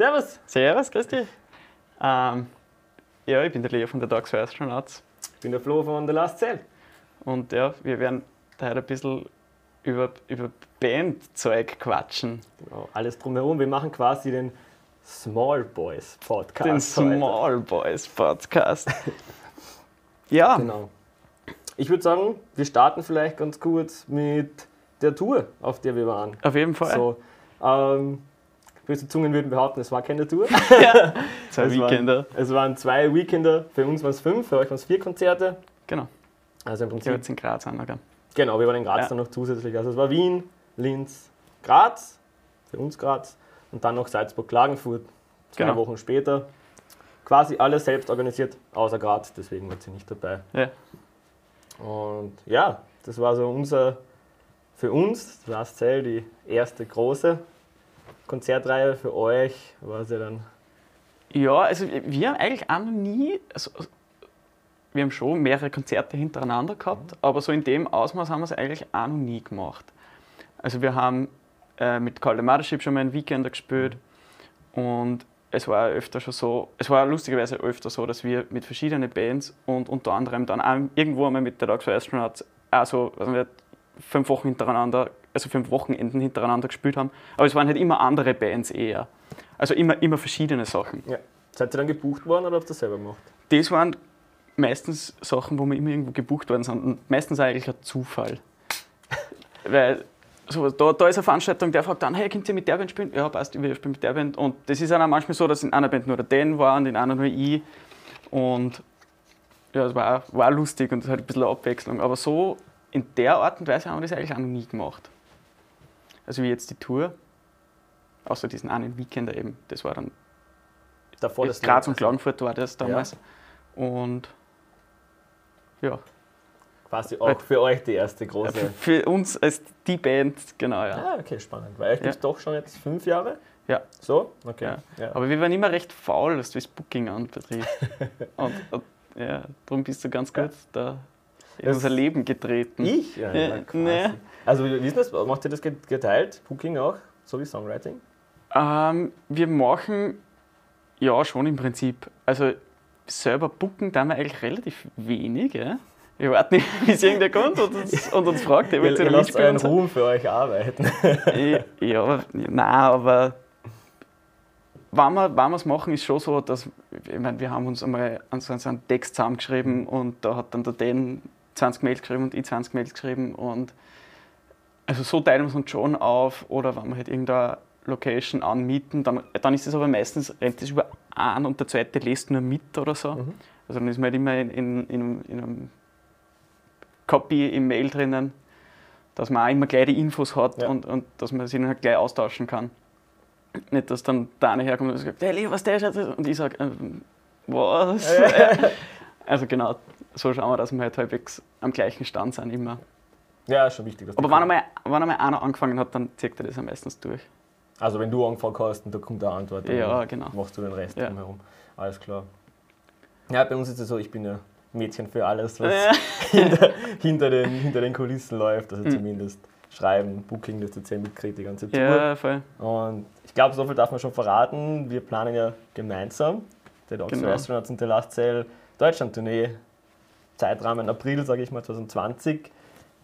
Servus. Servus, grüß dich. Ähm, ja, ich bin der Leo von der Dogs for Astronauts. Ich bin der Flo von The Last Cell. Und ja, wir werden heute ein bisschen über, über Bandzeug quatschen. Genau, alles drumherum. Wir machen quasi den Small Boys Podcast. Den Small heute. Boys Podcast. ja. Genau. Ich würde sagen, wir starten vielleicht ganz kurz mit der Tour, auf der wir waren. Auf jeden Fall. So, ähm, böse Zungen würden behaupten, es war keine Tour. ja. Zwei es Weekender. Waren, es waren zwei Weekender. Für uns waren es fünf, für euch waren es vier Konzerte. Genau. Also im Prinzip. jetzt in Graz angegangen. Genau, wir waren in Graz ja. dann noch zusätzlich. Also es war Wien, Linz, Graz, für uns Graz und dann noch Salzburg, Klagenfurt, zwei genau. Wochen später. Quasi alles selbst organisiert, außer Graz, deswegen war sie nicht dabei. Ja. Und ja, das war so unser, für uns, Last Cell, die erste große Konzertreihe. Für euch war sie dann. Ja, also wir haben eigentlich auch noch nie, also wir haben schon mehrere Konzerte hintereinander gehabt, mhm. aber so in dem Ausmaß haben wir es eigentlich auch noch nie gemacht. Also wir haben äh, mit Karl de Mothership schon mal ein Weekender gespielt und es war öfter schon so, es war lustigerweise öfter so, dass wir mit verschiedenen Bands und unter anderem dann auch irgendwo einmal mit der Dogs for Astronauts also wir fünf Wochen hintereinander, also fünf Wochenenden hintereinander gespielt haben. Aber es waren halt immer andere Bands eher. Also immer, immer verschiedene Sachen. Ja. Seid ihr dann gebucht worden oder habt ihr das selber gemacht? Das waren meistens Sachen, wo wir immer irgendwo gebucht worden sind. Und meistens eigentlich ein Zufall. Weil so, da, da ist eine Veranstaltung, der fragt dann, hey, könnt ihr mit der Band spielen? Ja, passt, wir spielen mit der Band. Und das ist dann auch manchmal so, dass in einer Band nur der Dan war und in einer nur ich. Und ja, es war, war lustig und es hat ein bisschen Abwechslung. Aber so in der Art und Weise haben wir das eigentlich auch noch nie gemacht. Also wie jetzt die Tour, außer diesen einen Weekender eben, das war dann Davor das Graz und Klagenfurt war das damals. Ja. Und ja. Quasi auch für euch die erste große. Ja, für uns als die Band, genau, ja. Ah, okay, spannend. Weil euch gibt es doch schon jetzt fünf Jahre? Ja. So? Okay. Ja. Ja. Aber wir waren immer recht faul, was das Booking anbetrifft. und, und, ja, darum bist du ganz gut da in das unser Leben getreten. Ich? Ja, ja, nee. Also wie ist das? Macht ihr das geteilt? Booking auch? So wie Songwriting? Ähm, wir machen ja schon im Prinzip. Also selber booken da wir eigentlich relativ wenig. Ja? Wir warten nicht, bis irgendwer kommt und uns, und uns fragt, ihr wollt ihr lasst euren Ruhm für euch arbeiten. ja, nein, aber wenn wir, wenn wir es machen, ist schon so, dass ich meine, wir haben uns einmal an so einen Text zusammengeschrieben und da hat dann der Dan 20 Mails geschrieben und ich 20 Mails geschrieben und also so teilen wir es uns schon auf oder wenn wir halt irgendeine Location anmieten, dann, dann ist es aber meistens, rennt es über einen und der zweite lässt nur mit oder so. Mhm. Also dann ist man halt immer in, in, in, in einem Copy im Mail drinnen, dass man auch immer gleich die Infos hat ja. und, und dass man sich dann halt gleich austauschen kann. Nicht, dass dann der eine herkommt und sagt, hey, was der ist Und ich sage, ähm, was? also genau, so schauen wir, dass wir halt halbwegs am gleichen Stand sind immer. Ja, ist schon wichtig. Aber wenn einmal, wenn einmal einer angefangen hat, dann zieht er das ja meistens durch. Also wenn du angefangen hast und da kommt eine Antwort, dann ja, genau. machst du den Rest ja. drumherum. Alles klar. Ja, bei uns ist es so, ich bin ja Mädchen für alles, was ja. hinter, hinter, den, hinter den Kulissen läuft. Also mhm. zumindest Schreiben, Booking, das erzählen mitkriegt die ganze Tour. Ja, voll. Und ich glaube, so viel darf man schon verraten. Wir planen ja gemeinsam, der Dogs genau. Astronauts und The Last Cell Deutschland-Tournee, Zeitrahmen April, sage ich mal, 2020.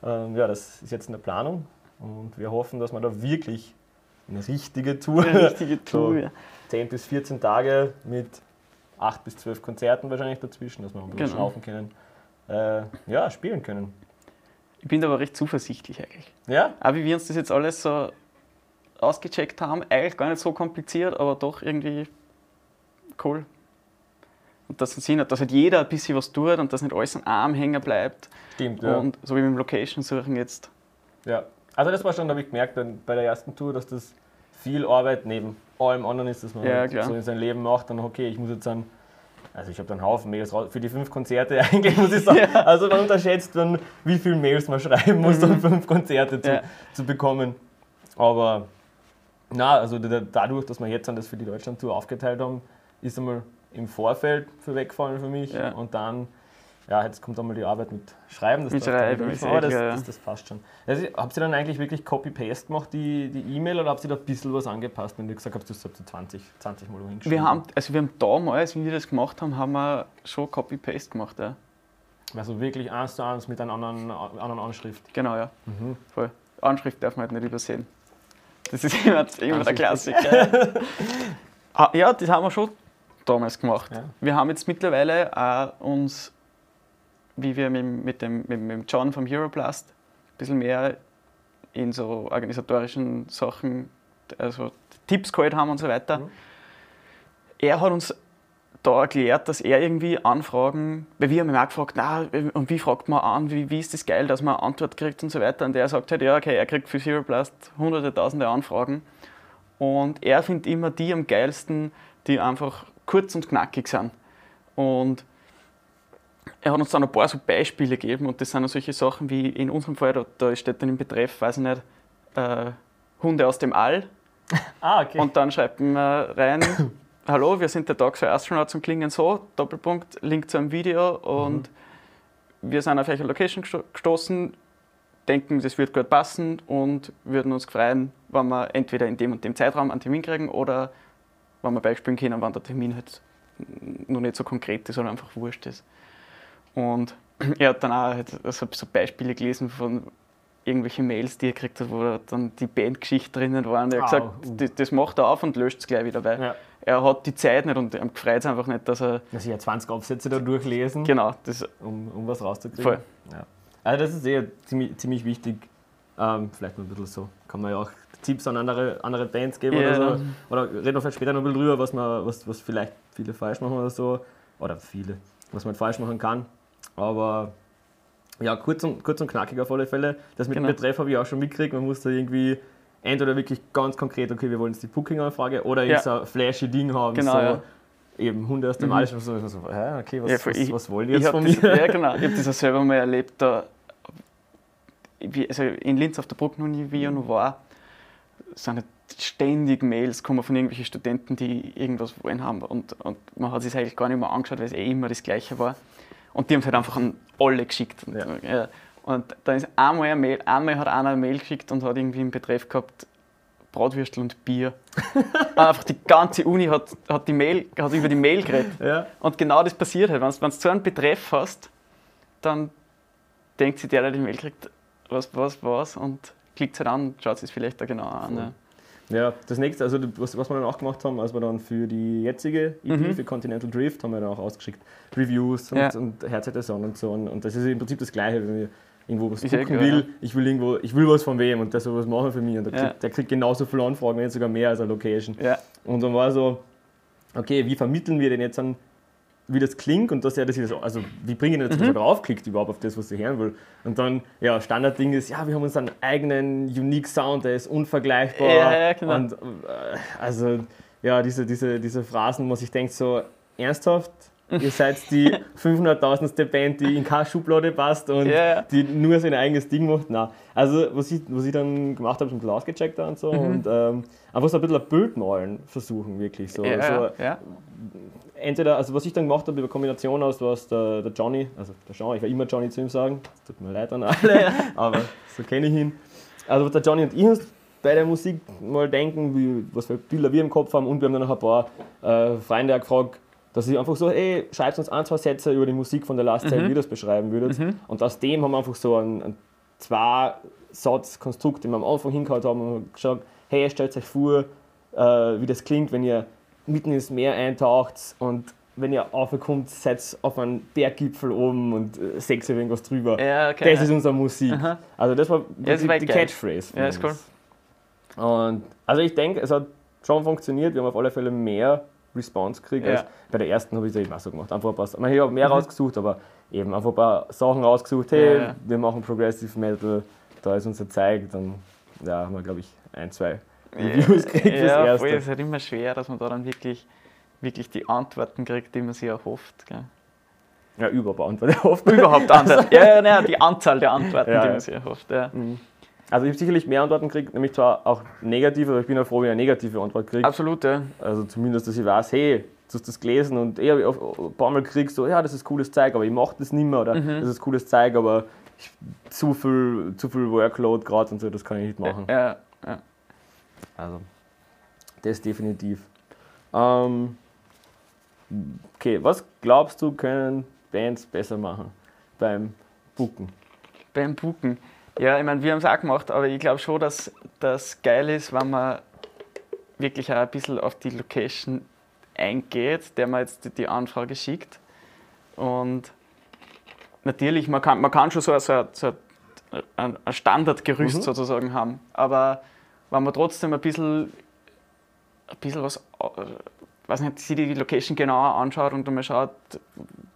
Ähm, ja, das ist jetzt in der Planung und wir hoffen, dass wir da wirklich eine richtige Tour, eine richtige Tour so ja. 10 bis 14 Tage mit 8 bis 12 Konzerten wahrscheinlich dazwischen, dass wir ein bisschen genau. schnaufen können, äh, ja, spielen können. Ich bin aber recht zuversichtlich eigentlich. Ja? Aber wie wir uns das jetzt alles so ausgecheckt haben, eigentlich gar nicht so kompliziert, aber doch irgendwie cool. Und dass, Sinn hat, dass halt jeder ein bisschen was tut und dass nicht alles am Arm hängen bleibt. Stimmt, ja. Und so wie mit dem Location suchen jetzt. Ja, also das war schon, da habe ich gemerkt bei der ersten Tour, dass das viel Arbeit neben allem anderen ist, dass man ja, halt so in sein Leben macht, dann okay, ich muss jetzt dann, also ich habe dann einen Haufen Mails raus, für die fünf Konzerte eigentlich muss ich sagen, ja. also man unterschätzt dann, wie viele Mails man schreiben muss, um mhm. fünf Konzerte zu, ja. zu bekommen. Aber na, also dadurch, dass wir jetzt dann das für die Deutschland-Tour aufgeteilt haben, ist einmal im Vorfeld für wegfallen für mich ja. und dann ja, jetzt kommt einmal die Arbeit mit Schreiben, das, Mit Schreiben, ist aber das, das, das passt schon. Also, habt ihr dann eigentlich wirklich Copy-Paste gemacht, die die E-Mail, oder habt ihr da ein bisschen was angepasst, wenn du gesagt hast, du hast so 20, 20 Mal hingeschrieben? Wir haben, also wir haben damals, wie wir das gemacht haben, haben wir schon Copy-Paste gemacht, ja. Also wirklich eins zu eins mit einer anderen, anderen Anschrift. Genau, ja. Mhm. Voll. Anschrift darf man halt nicht übersehen. Das ist immer, immer der. Klassiker. ah, ja, das haben wir schon damals gemacht. Ja. Wir haben jetzt mittlerweile auch uns, wie wir mit, dem, mit, dem John vom Europlast, ein bisschen mehr in so organisatorischen Sachen, also Tipps geholt haben und so weiter. Mhm. Er hat uns da erklärt, dass er irgendwie Anfragen, weil wir haben ihn auch gefragt, na, und wie fragt man an, wie, wie ist das geil, dass man eine Antwort kriegt und so weiter. Und er sagt halt, ja, okay, er kriegt für Zero Blast hunderte, tausende Anfragen. Und er findet immer die am geilsten, die einfach kurz und knackig sind. Und er hat uns dann ein paar so Beispiele gegeben und das sind dann solche Sachen wie in unserem Fall, da, da steht dann im Betreff, weiß ich nicht, äh, Hunde aus dem All. Ah, okay. Und dann schreibt man rein, hallo, wir sind der Dogs for Astronauts und klingen so, Doppelpunkt, Link zu einem Video und wir sind auf welche Location gesto- gestoßen, denken, das wird gut passen und würden uns freuen, wenn wir entweder in dem und dem Zeitraum einen Termin kriegen oder wenn wir beispielen können, wann der Termin halt noch nicht so konkret ist oder einfach wurscht ist. Und er hat dann auch halt so, so Beispiele gelesen von irgendwelchen Mails, die er gekriegt hat, wo dann die Bandgeschichte drinnen war. Und er hat gesagt, das, das macht er auf und löscht es gleich wieder, weil Ja. er hat die Zeit nicht und ihm gefreut es einfach nicht, dass er. Also ja 20 Absätze da durchlesen, Genau, das, um, um was rauszukriegen. Voll. Ja. Also das ist eh ziemlich, ziemlich wichtig. Ähm, vielleicht noch ein bisschen so. Kann man ja auch Tipps an andere, andere Bands geben Ja. oder so. Oder reden wir vielleicht später noch ein bisschen drüber, was, man, was, was vielleicht viele falsch machen oder so. Oder viele, was man falsch machen kann. Aber ja, kurz und, kurz und knackig auf alle Fälle. Das mit Genau. dem Betreff habe ich auch schon mitgekriegt. Man muss da irgendwie entweder wirklich ganz konkret, okay, wir wollen jetzt die Booking-Anfrage oder Ja. so ein flashy Ding haben. Genau, so, ja. Eben Hunde aus dem Mhm. All. So, so, okay, was, Ja, was, Ich- was wollen die jetzt von das, mir? ja, genau, ich habe das auch selber mal erlebt. Da, wie, also in Linz auf der Brücke, noch nie, wie ich noch war, sind halt ständig Mails kommen von irgendwelchen Studenten, die irgendwas wollen haben. Und, und man hat sich eigentlich gar nicht mehr angeschaut, weil es eh immer das Gleiche war. Und die haben es halt einfach an alle geschickt. Und, Ja. ja. und dann ist einmal eine Mail, einmal hat einer eine Mail geschickt und hat irgendwie im Betreff gehabt, Bratwürstel und Bier. Und einfach die ganze Uni hat, hat, die Mail, hat über die Mail geredet. Ja. Und genau das passiert halt. Wenn du so einen Betreff hast, dann denkt sich der, der die Mail kriegt, was, was, was und klickt es halt an schaut es vielleicht da genau an. Ja. Ja, das nächste, also was, was wir dann auch gemacht haben, als wir dann für die jetzige EP, Mhm. für Continental Drift, haben wir dann auch ausgeschickt Reviews und, Ja. und Herz der Sonne und so. Und, und das ist im Prinzip das Gleiche, wenn wir irgendwo was eh gucken will. ja. Ich will irgendwo, ich will was von wem und der soll was machen für mich. Und der, Ja. kriegt, der kriegt genauso viele Anfragen, wenn nicht sogar mehr als eine Location. Ja. Und dann war so, okay, wie vermitteln wir denn jetzt an, wie das klingt und dass er das, also wie wir jetzt, Mhm. dass er draufklickt überhaupt auf das, was er hören will. Und dann, ja, Standardding ist, ja, wir haben uns einen eigenen unique Sound, der ist unvergleichbar. Ja, ja, genau. Und äh, also, ja, diese, diese, diese Phrasen, wo sich denkt so, ernsthaft? Ihr seid die 500.000. Band, die in keine Schublade passt und ja. die nur sein eigenes Ding macht. Nein. Also, was ich, was ich dann gemacht habe, ist ein bisschen ausgecheckt und so. Mhm. Und ähm, einfach so ein bisschen ein Bild malen versuchen, wirklich. So, Ja, so, ja, ja. Entweder, also was ich dann gemacht habe, über Kombination aus, was der, der Johnny, also der Sean, ich will immer Johnny zu ihm sagen, es tut mir leid an alle, aber so kenne ich ihn. Also was der Johnny und ich uns bei der Musik mal denken, wie, was für Bilder wir im Kopf haben und wir haben dann noch ein paar äh, Freunde gefragt, dass ich einfach so, ey, schreibt uns ein, zwei Sätze über die Musik von der Last Zeit, wie ihr das beschreiben würdet. Und aus dem haben wir einfach so ein, ein Zwei-Satz-Konstrukt, den wir am Anfang hingehauen haben und gesagt, hey, stellt euch vor, äh, wie das klingt, wenn ihr mitten ins Meer eintaucht und wenn ihr aufkommt, seid ihr auf einem Berggipfel oben und äh, seht ihr irgendwas drüber. Ja, okay. Das ist unsere Musik. Aha. Also das war das die, die. Catchphrase. Ja, ist cool. Und also ich denke, es hat schon funktioniert. Wir haben auf alle Fälle mehr Response gekriegt. Ja. Als bei der ersten habe ich es eben auch so gemacht. Einfach ein paar, ich habe mehr Mhm. rausgesucht, aber eben einfach ein paar Sachen rausgesucht. Hey, Ja, ja. wir machen Progressive Metal, da ist unser Zeig. Dann ja, haben wir, glaube ich, ein, zwei Reviews gekriegt fürs ja, Erste. es ist halt immer schwer, dass man da dann wirklich, wirklich die Antworten kriegt, die man sich erhofft. Gell? Ja, überbeantwortet oft. Überhaupt Antworten. Ja, ja, nein, die Anzahl der Antworten, Ja, die ja. man sich erhofft. Ja. Also ich habe sicherlich mehr Antworten gekriegt, nämlich zwar auch negative, aber ich bin auch froh, wenn ich eine negative Antwort kriege. Absolut, ja. Also zumindest, dass ich weiß, hey, du hast das gelesen und ich habe ein paar Mal gekriegt, so, ja, das ist cooles Zeug, aber ich mache das nicht mehr oder Mhm. das ist cooles Zeug, aber ich, zu, viel, zu viel Workload gerade und so, das kann ich nicht machen. Ja, ja. Also, das definitiv. Ähm, okay, was glaubst du, können Bands besser machen beim Booken? Beim Buchen. Ja, ich meine, wir haben es auch gemacht, aber ich glaube schon, dass das geil ist, wenn man wirklich auch ein bisschen auf die Location eingeht, der man jetzt die- Anfrage schickt. Und natürlich, man kann, man kann schon so, ein- so, so ein Standardgerüst Mhm. sozusagen haben, aber wenn man trotzdem ein bisschen, ein bisschen was, äh, weiß nicht, sich die Location genauer anschaut und einmal schaut,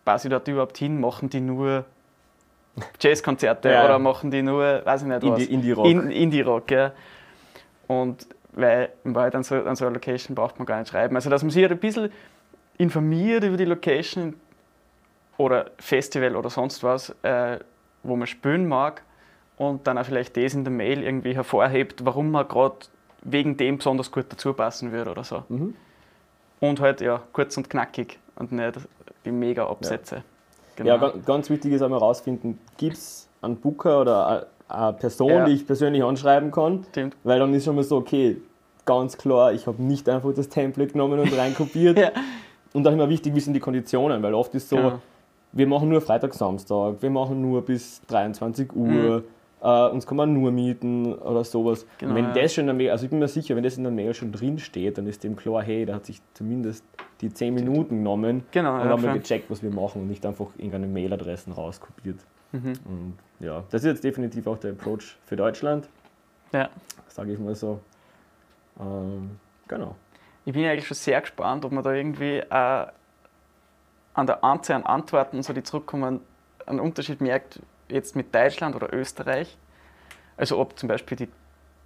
passe ich dort überhaupt hin, machen die nur Jazzkonzerte Ja. oder machen die nur, weiß ich nicht was. Indie- Indie-Rock. In, Indie-Rock, ja. Und weil Wahrheit an so, an so einer Location braucht man gar nicht schreiben. Also dass man sich halt ein bisschen informiert über die Location oder Festival oder sonst was, äh, wo man spielen mag und dann auch vielleicht das in der Mail irgendwie hervorhebt, warum man gerade wegen dem besonders gut dazu passen würde oder so. Mhm. Und halt ja, kurz und knackig und nicht die mega Absätze. Ja, ga- ganz wichtig ist einmal herausfinden, gibt es einen Booker oder eine- eine Person, Ja. die ich persönlich anschreiben kann, Stimmt. weil dann ist schon mal so, okay, ganz klar, ich habe nicht einfach das Template genommen und reinkopiert. Ja. Und auch immer wichtig, wie sind die Konditionen, weil oft ist so, Genau. wir machen nur Freitag, Samstag, wir machen nur bis 23 Uhr, Mhm. Äh, uns kann man nur mieten oder sowas. Genau, wenn das schon in der Mail, also ich bin mir sicher, wenn das in der Mail schon drin steht, dann ist dem klar, hey, da hat sich zumindest die 10 Minuten genommen Genau, und ja, haben wir gecheckt, was wir machen und nicht einfach irgendeine Mailadressen rauskopiert. Mhm. Und ja, das ist jetzt definitiv auch der Approach für Deutschland, Ja. sage ich mal so. Ähm, genau. Ich bin eigentlich schon sehr gespannt, ob man da irgendwie äh, an der Anzahl an Antworten, so die zurückkommen, einen Unterschied merkt, jetzt mit Deutschland oder Österreich. Also ob zum Beispiel die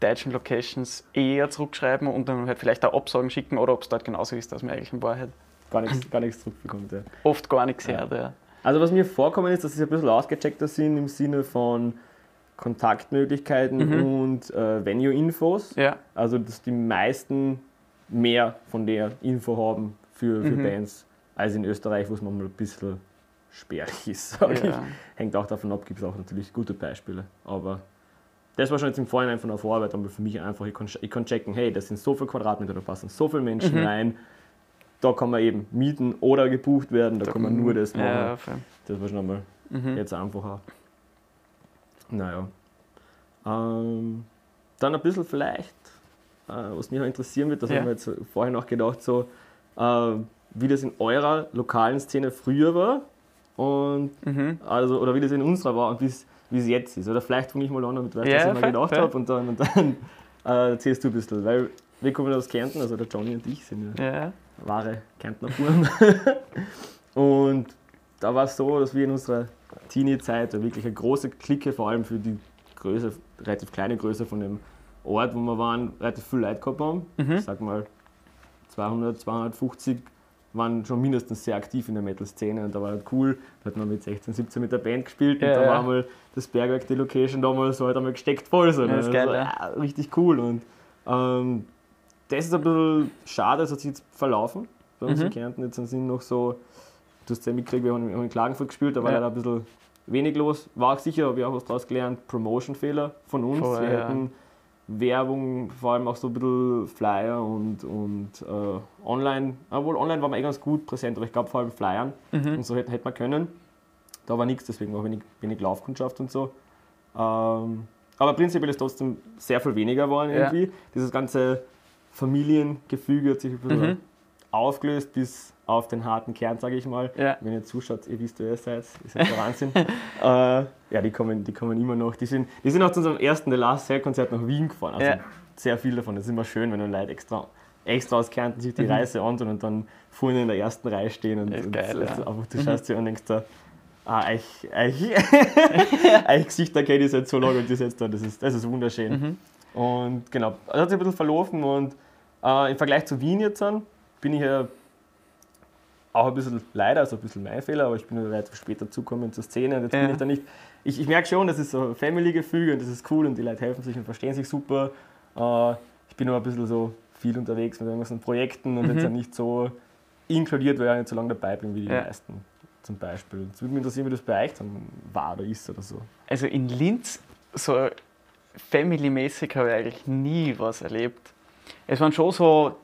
deutschen Locations eher zurückschreiben und dann halt vielleicht auch Absagen schicken oder ob es dort genauso ist, dass man eigentlich in Wahrheit Gar nichts, gar nichts zurückbekommt. Ja. oft gar nichts Ja. hört. Ja. Also was mir vorkommen ist, dass sie ein bisschen ausgecheckter sind im Sinne von Kontaktmöglichkeiten Mhm. und äh, Venue-Infos. Ja. Also dass die meisten mehr von der Info haben für, für Mhm. Bands als in Österreich, wo es manchmal ein bisschen sperrig ist. Sag ich. Ja. Hängt auch davon ab, gibt es auch natürlich gute Beispiele. Aber das war schon jetzt im Vorhinein von der Vorarbeit, aber für mich einfach, ich kann, ich kann checken, hey, das sind so viele Quadratmeter, da passen so viele Menschen Mhm. rein. Da kann man eben mieten oder gebucht werden, da, kann man nur das machen. Ja. Das war schon einmal Mhm. jetzt einfacher. Naja. Ähm, dann ein bisschen vielleicht, äh, was mich auch interessieren wird, das Ja. haben wir jetzt vorher noch gedacht, so, äh, wie das in eurer lokalen Szene früher war und Mhm. also, oder wie das in unserer war und wie es jetzt ist. Oder vielleicht fange ich mal an damit, weißt, Ja, was ich mir voll, gedacht habe und dann, und dann äh, erzählst du ein bisschen. Weil wir kommen aus Kärnten, also der Johnny und ich sind ja Ja. wahre Kärntner Buben. und da war es so, dass wir in unserer Teenie-Zeit wirklich eine große Clique, vor allem für die Größe, relativ kleine Größe von dem Ort, wo wir waren, relativ viel Leute gehabt haben. Mhm. Ich sag mal 200, 250 waren schon mindestens sehr aktiv in der Metal-Szene und da war halt cool. Da hat man mit 16, 17 mit der Band gespielt Ja, und da war mal das Bergwerk, die Location damals so halt einmal gesteckt voll. So, ne? ist geil, Also, ja. ah, richtig cool und ähm, das ist ein bisschen schade, das hat sich jetzt verlaufen bei uns Mhm. in Kärnten. Jetzt sind noch so, du hast ja mitgekriegt, wir haben wir haben in Klagenfurt gespielt, da war Ja. leider ein bisschen wenig los. War auch sicher, habe ich auch was daraus gelernt, Promotion-Fehler von uns. Voll, wir ja. hätten Werbung, vor allem auch so ein bisschen Flyer und, und äh, online, obwohl online waren wir eh ganz gut präsent, aber ich glaube vor allem Flyern Mhm. und so hätten hätte man können. Da war nichts, deswegen war wenig, wenig Laufkundschaft und so. Ähm, aber prinzipiell ist trotzdem sehr viel weniger geworden Ja. irgendwie. Dieses ganze Familiengefüge hat sich ein bisschen Mhm. aufgelöst bis auf den harten Kern, sage ich mal. Ja. Wenn ihr zuschaut, ihr wisst, wer ihr seid, ist der Wahnsinn. äh, ja, die kommen, die kommen immer noch. Die sind, die sind auch zu unserem ersten The Last Sale Konzert nach Wien gefahren. Also Ja. sehr viel davon. Das ist immer schön, wenn dann Leute extra, extra aus Kärnten sich die Mhm. Reise antun und dann vorne in der ersten Reihe stehen. Und, Ja, ist und geil, also ja. einfach, du schaust dir an und denkst da, ah, euch, euch, euch Gesichter kenne ich seit so lange und das jetzt da, das ist, das ist wunderschön. Mhm. Und genau, das hat sich ein bisschen verlaufen und äh, im Vergleich zu Wien jetzt an, bin ich ja auch ein bisschen leider, also ein bisschen mein Fehler, aber ich bin ja relativ spät dazugekommen zur Szene und jetzt Ja. bin ich da nicht. Ich, ich merke schon, das ist so Family-Gefüge und das ist cool und die Leute helfen sich und verstehen sich super. Äh, ich bin aber ein bisschen so viel unterwegs mit irgendwelchen Projekten und Mhm. jetzt ja nicht so inkludiert, weil ich nicht so lange dabei bin wie die Ja. meisten zum Beispiel. Es würde mich interessieren, wie das bei euch dann war oder ist oder so. Also in Linz, so family-mäßig habe ich eigentlich nie was erlebt. Es waren schon so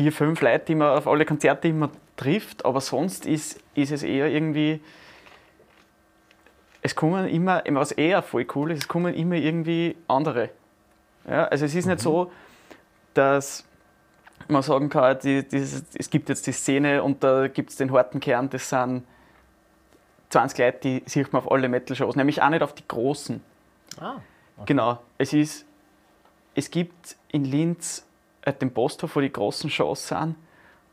vier, fünf Leute, die man auf alle Konzerte immer trifft, aber sonst ist, ist es eher irgendwie. Es kommen immer, was eher voll cool ist, es kommen immer irgendwie andere. Ja, also es ist nicht so, dass man sagen kann, die, dieses, es gibt jetzt die Szene und da gibt es den harten Kern, das sind 20 Leute, die sieht man auf alle Metal-Shows, nämlich auch nicht auf die großen. Ah. Genau. Es, ist, es gibt in Linz äh, den Posthof, wo die großen Shows sind.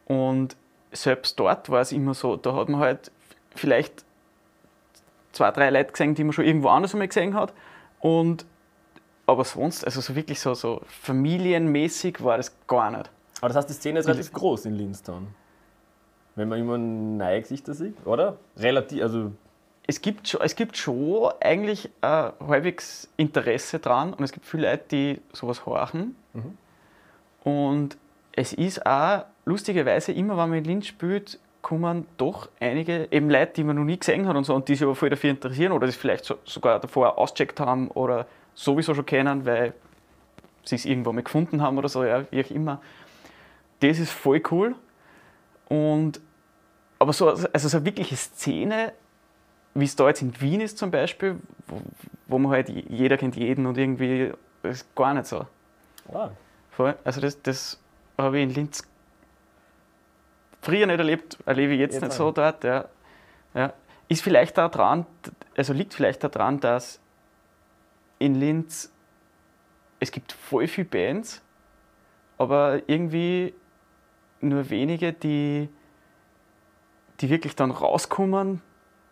Und selbst dort war es immer so, da hat man halt vielleicht zwei, drei Leute gesehen, die man schon irgendwo anders einmal gesehen hat. Und, aber sonst, also so wirklich so, so familienmäßig war das gar nicht. Aber das heißt, die Szene ist relativ groß in Linz dann. Wenn man immer neue Gesichter sieht, oder? Relativ, also es gibt schon, es gibt schon eigentlich äh, halbwegs Interesse dran und es gibt viele Leute, die sowas horchen. Und es ist auch lustigerweise immer, wenn man in Linz spielt, kommen doch einige eben Leute, die man noch nie gesehen hat und so und die sich aber voll dafür interessieren oder das vielleicht so, sogar davor ausgecheckt haben oder sowieso schon kennen, weil sie es irgendwo mal gefunden haben oder so, ja, wie auch immer. Das ist voll cool. Und aber so, also so eine wirkliche Szene, wie es da jetzt in Wien ist zum Beispiel, wo, wo man halt jeder kennt jeden und irgendwie ist gar nicht so. ah, Voll. Also das, das habe ich in Linz früher nicht erlebt, erlebe ich jetzt, Jetzt nicht so dort. Ja. Ja. Ist vielleicht daran, also liegt vielleicht daran, dass in Linz es gibt voll viele Bands, aber irgendwie nur wenige, die, die wirklich dann rauskommen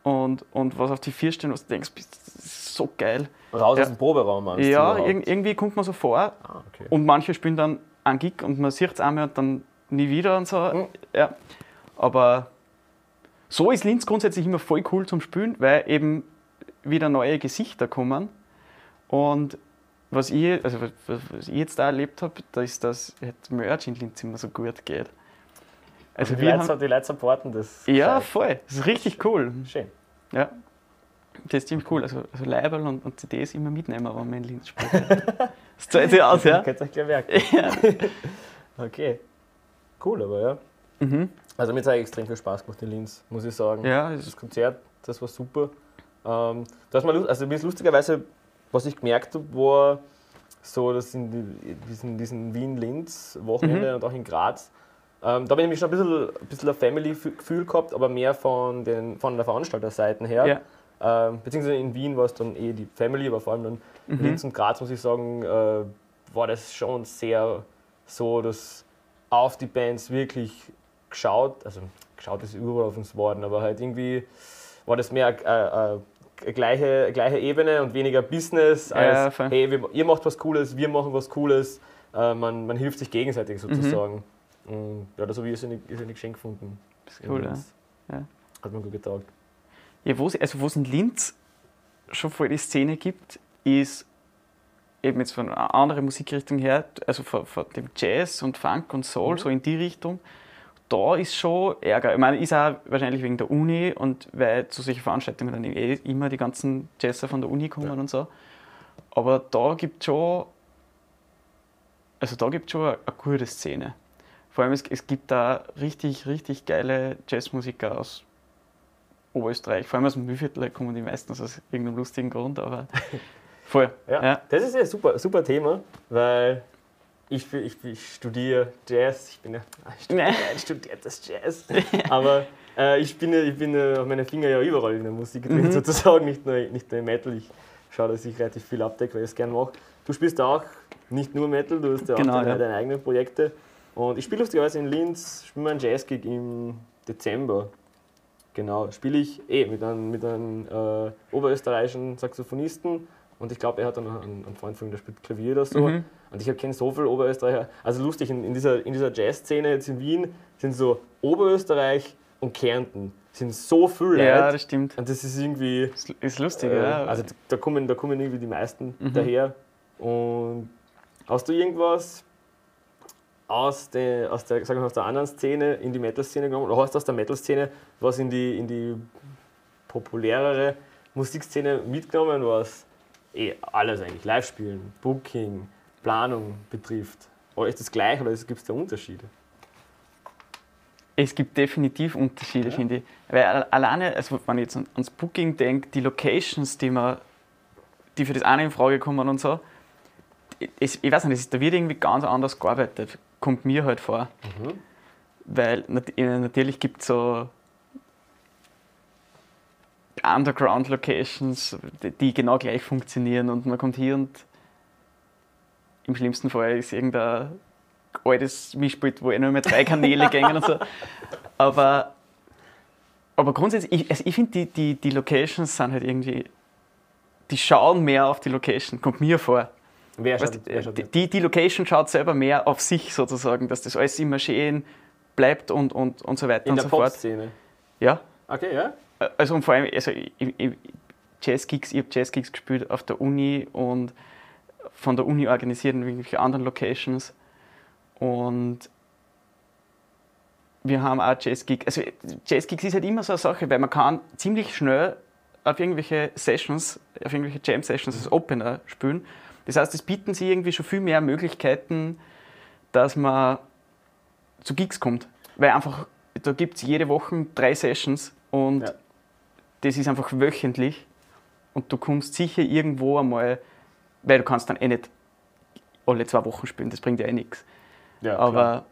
und, und was auf die vier stehen, was du denkst, das ist so geil. raus Ja. aus dem Proberaum meinst Ja, irg irgendwie kommt man so vor, Ah, okay. und manche spielen dann einen Gig und man sieht es einmal und dann nie wieder und so. Mhm. Ja. Aber so ist Linz grundsätzlich immer voll cool zum Spielen, weil eben wieder neue Gesichter kommen. Und was ich, also was, ich jetzt da erlebt habe, da ist, dass halt Merch in Linz immer so gut geht. Also die, wir Leute, haben, die Leute supporten das. ja, gescheit. voll. Das ist richtig cool. Schön. Ja. Das ist ziemlich cool. Also, also Leiberl und, und CDs immer mitnehmen, wenn man in Linz spielt. Das zahlt sich aus, ja? Könnt ihr euch gleich merken. ja. Okay. Cool, aber ja. Mhm. Also mir hat es extrem viel Spaß gemacht in Linz, muss ich sagen. Ja, Das Konzert, das war super. Ähm, das mal, also mir ist lustigerweise, was ich gemerkt habe, war so, dass in die, diesen, diesen Wien-Linz-Wochenende Mhm. und auch in Graz, ähm, da habe ich nämlich schon ein bisschen, ein bisschen ein Family-Gefühl gehabt, aber mehr von, den, von der Veranstalterseite her. Ja. Ähm, beziehungsweise in Wien war es dann eh die Family, aber vor allem dann Mhm. Linz und Graz, muss ich sagen, äh, war das schon sehr so, dass auf die Bands wirklich geschaut, also geschaut ist überall auf uns worden, aber halt irgendwie war das mehr äh, äh, eine gleiche, gleiche Ebene und weniger Business Ja, als voll. hey, wir, ihr macht was Cooles, wir machen was Cooles, äh, man, man hilft sich gegenseitig sozusagen. Und ja, das habe ich irrsinnig, geschenkt gefunden. ist cool, ja. Das Ja. Hat mir gut getaugt. Ja, wo es also wo's in Linz schon voll die Szene gibt, ist eben jetzt von einer anderen Musikrichtung her, also von, von dem Jazz und Funk und Soul, Mhm. so in die Richtung. Da ist schon Ärger. Ich meine, ist auch wahrscheinlich wegen der Uni und weil zu solchen Veranstaltungen dann eh immer die ganzen Jazzer von der Uni kommen Ja. und so. Aber da gibt es schon, also da gibt schon eine, eine gute Szene. Vor allem, es, es gibt da richtig, richtig geile Jazzmusiker aus Oberösterreich. Vor allem aus dem Mühlviertel kommen die meistens aus irgendeinem lustigen Grund, aber voll. Ja, Ja. das ist ein super, super Thema, weil ich, ich, ich studiere Jazz, ich bin ja ich studiere, Nee. ich studiere das Jazz, aber äh, ich bin, ich bin ja, meine Finger ja überall in der Musik drin Mhm. sozusagen, nicht nur, nicht nur im Metal. Ich schaue, dass ich relativ viel abdecke, weil ich es gerne mache. Du spielst auch nicht nur Metal, du hast ja auch Genau, deine, ja. deine eigenen Projekte. Und ich spiele lustigerweise in Linz, spiele meinen Jazzgig im Dezember. Genau, spiele ich eh mit einem, mit einem äh, oberösterreichischen Saxophonisten und ich glaube, er hat dann noch einen, einen Freund von ihm, der spielt Klavier oder so. Mhm. Und ich kenne so viele Oberösterreicher. Also lustig, in, in dieser, in dieser Jazzszene jetzt in Wien sind so Oberösterreich und Kärnten sind so viele Ja, Leute. das stimmt. Und das ist irgendwie, Ist, ist lustig, äh, ja. also da kommen, da kommen irgendwie die meisten Mhm. daher. Und hast du irgendwas aus der, aus, der, sagen wir, aus der anderen Szene in die Metal-Szene genommen oder hast du aus der Metal-Szene was in die, in die populärere Musikszene mitgenommen, was eh alles eigentlich, Live-Spielen, Booking, Planung betrifft? Oder ist das gleich oder gibt es da Unterschiede? Es gibt definitiv Unterschiede, ja. finde ich. Weil alleine, also wenn ich jetzt ans Booking denke, die Locations, die, man, die für das eine in Frage kommen und so, ich weiß nicht, da wird irgendwie ganz anders gearbeitet, kommt mir halt vor. Mhm. Weil natürlich gibt es so Underground-Locations, die genau gleich funktionieren und man kommt hier und im schlimmsten Fall ist irgendein altes Mischpult, wo eh nur mehr drei Kanäle gängen und so. Aber, aber grundsätzlich, ich, also ich finde, die, die, die Locations sind halt irgendwie, die schauen mehr auf die Location, kommt mir vor. Wer schaut, wer schaut die, die Location schaut selber mehr auf sich sozusagen, dass das alles immer schön bleibt und, und, und so weiter In und der so fort. Pop-Szene? Ja. Okay, ja. Also und vor allem, also ich, ich, Jazzgigs, ich habe Jazzgigs gespielt auf der Uni und von der Uni organisiert in irgendwelchen anderen Locations. Und wir haben auch Jazzgigs. Also Jazzgigs ist halt immer so eine Sache, weil man kann ziemlich schnell auf irgendwelche Sessions, auf irgendwelche Jam-Sessions als Opener spielen. Das heißt, es bieten sie irgendwie schon viel mehr Möglichkeiten, dass man zu Gigs kommt. Weil einfach, da gibt es jede Woche drei Sessions und ja. das ist einfach wöchentlich und du kommst sicher irgendwo einmal, weil du kannst dann eh nicht alle zwei Wochen spielen, das bringt ja eh nichts. Ja, Aber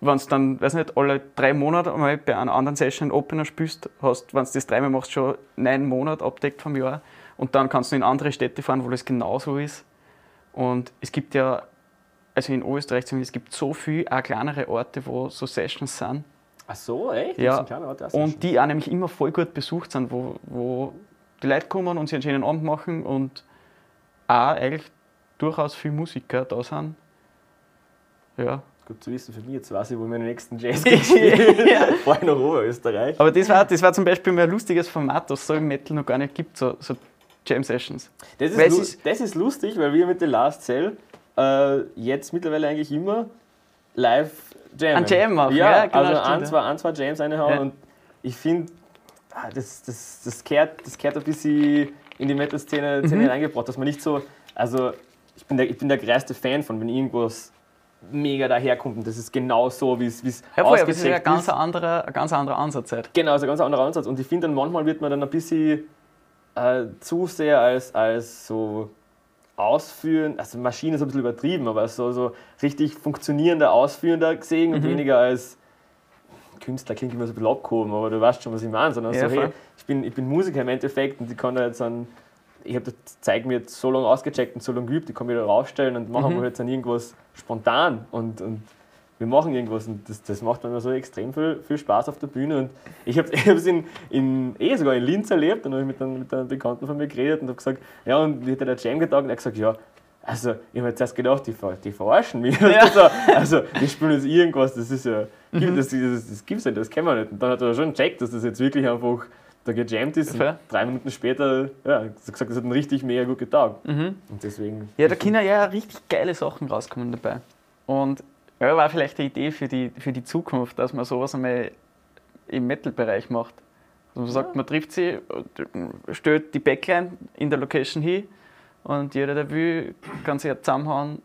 wenn du dann, weiß nicht, alle drei Monate einmal bei einer anderen Session einen Opener spielst, hast, wenn du das dreimal machst, schon neun Monate abdeckt vom Jahr. Und dann kannst du in andere Städte fahren, wo das genauso ist. Und es gibt ja, also in Österreich es gibt so viele auch kleinere Orte, wo so Sessions sind. Ach so, echt? Ja. Und die auch nämlich immer voll gut besucht sind, wo, wo die Leute kommen und sich einen schönen Abend machen und auch eigentlich durchaus viele Musiker da sind. Ja. Gut zu wissen für mich, jetzt weiß ich, wo meine nächsten Jazz spielen. ja. Vor nach Oberösterreich. Aber das war, das war zum Beispiel ein lustiges Format, das es so im Metal noch gar nicht gibt, so, so Jam Sessions. Das ist, ist, das ist lustig, weil wir mit The Last Cell äh, jetzt mittlerweile eigentlich immer live jammen. Ein Jam machen, ja, ja genau, also stimmt, ein, zwei, ein, zwei Jams reinhauen ja. und ich finde, ah, das, das, das, kehrt, das kehrt ein bisschen in die Metal-Szene mhm. reingebracht, dass man nicht so, also ich bin der, ich bin der größte Fan von, wenn irgendwas mega daherkommt und das ist genau so, wie es ja, voll, das ist ja ein ganz anderer, ein ganz anderer Ansatz. Halt. Genau, also ein ganz anderer Ansatz und ich finde dann manchmal wird man dann ein bisschen äh, zu sehr als, als so ausführen, also Maschine ist ein bisschen übertrieben, aber so, so richtig funktionierender Ausführender gesehen mhm. und weniger als Künstler klingt immer so ein bisschen abgehoben, aber du weißt schon, was ich meine, sondern ja, so, hey, ich bin, ich bin Musiker im Endeffekt und ich kann da jetzt an, ich habe das Zeug mir jetzt so lange ausgecheckt und so lange geübt, ich kann mich da raufstellen und machen mhm. wir jetzt dann irgendwas spontan und, und wir machen irgendwas und das, das macht mir so extrem viel, viel Spaß auf der Bühne. Und ich habe es in, in, eh sogar in Linz erlebt und habe mit, einem, mit einem Bekannten von mir geredet und habe gesagt, ja, und wie hat der Jam getaugt? Und er hat gesagt, ja, also ich habe jetzt erst gedacht, die, die verarschen mich. Ja. Also, wir spielen jetzt irgendwas, das ist ja, mhm. das, das, das gibt es nicht, das kennen wir nicht. Und dann hat er schon gecheckt, dass das jetzt wirklich einfach da gejammt ist. Und drei Minuten später, ja, hat gesagt, das hat einen richtig mega gut getaugt. Mhm. Und deswegen. Ja, da können ja richtig geile Sachen rauskommen dabei. Und ja, war vielleicht eine Idee für die, für die Zukunft, dass man sowas einmal im Metal-Bereich macht. Also man sagt, man trifft sie, stellt die Backline in der Location hin und jeder, der will, kann sich zusammenhauen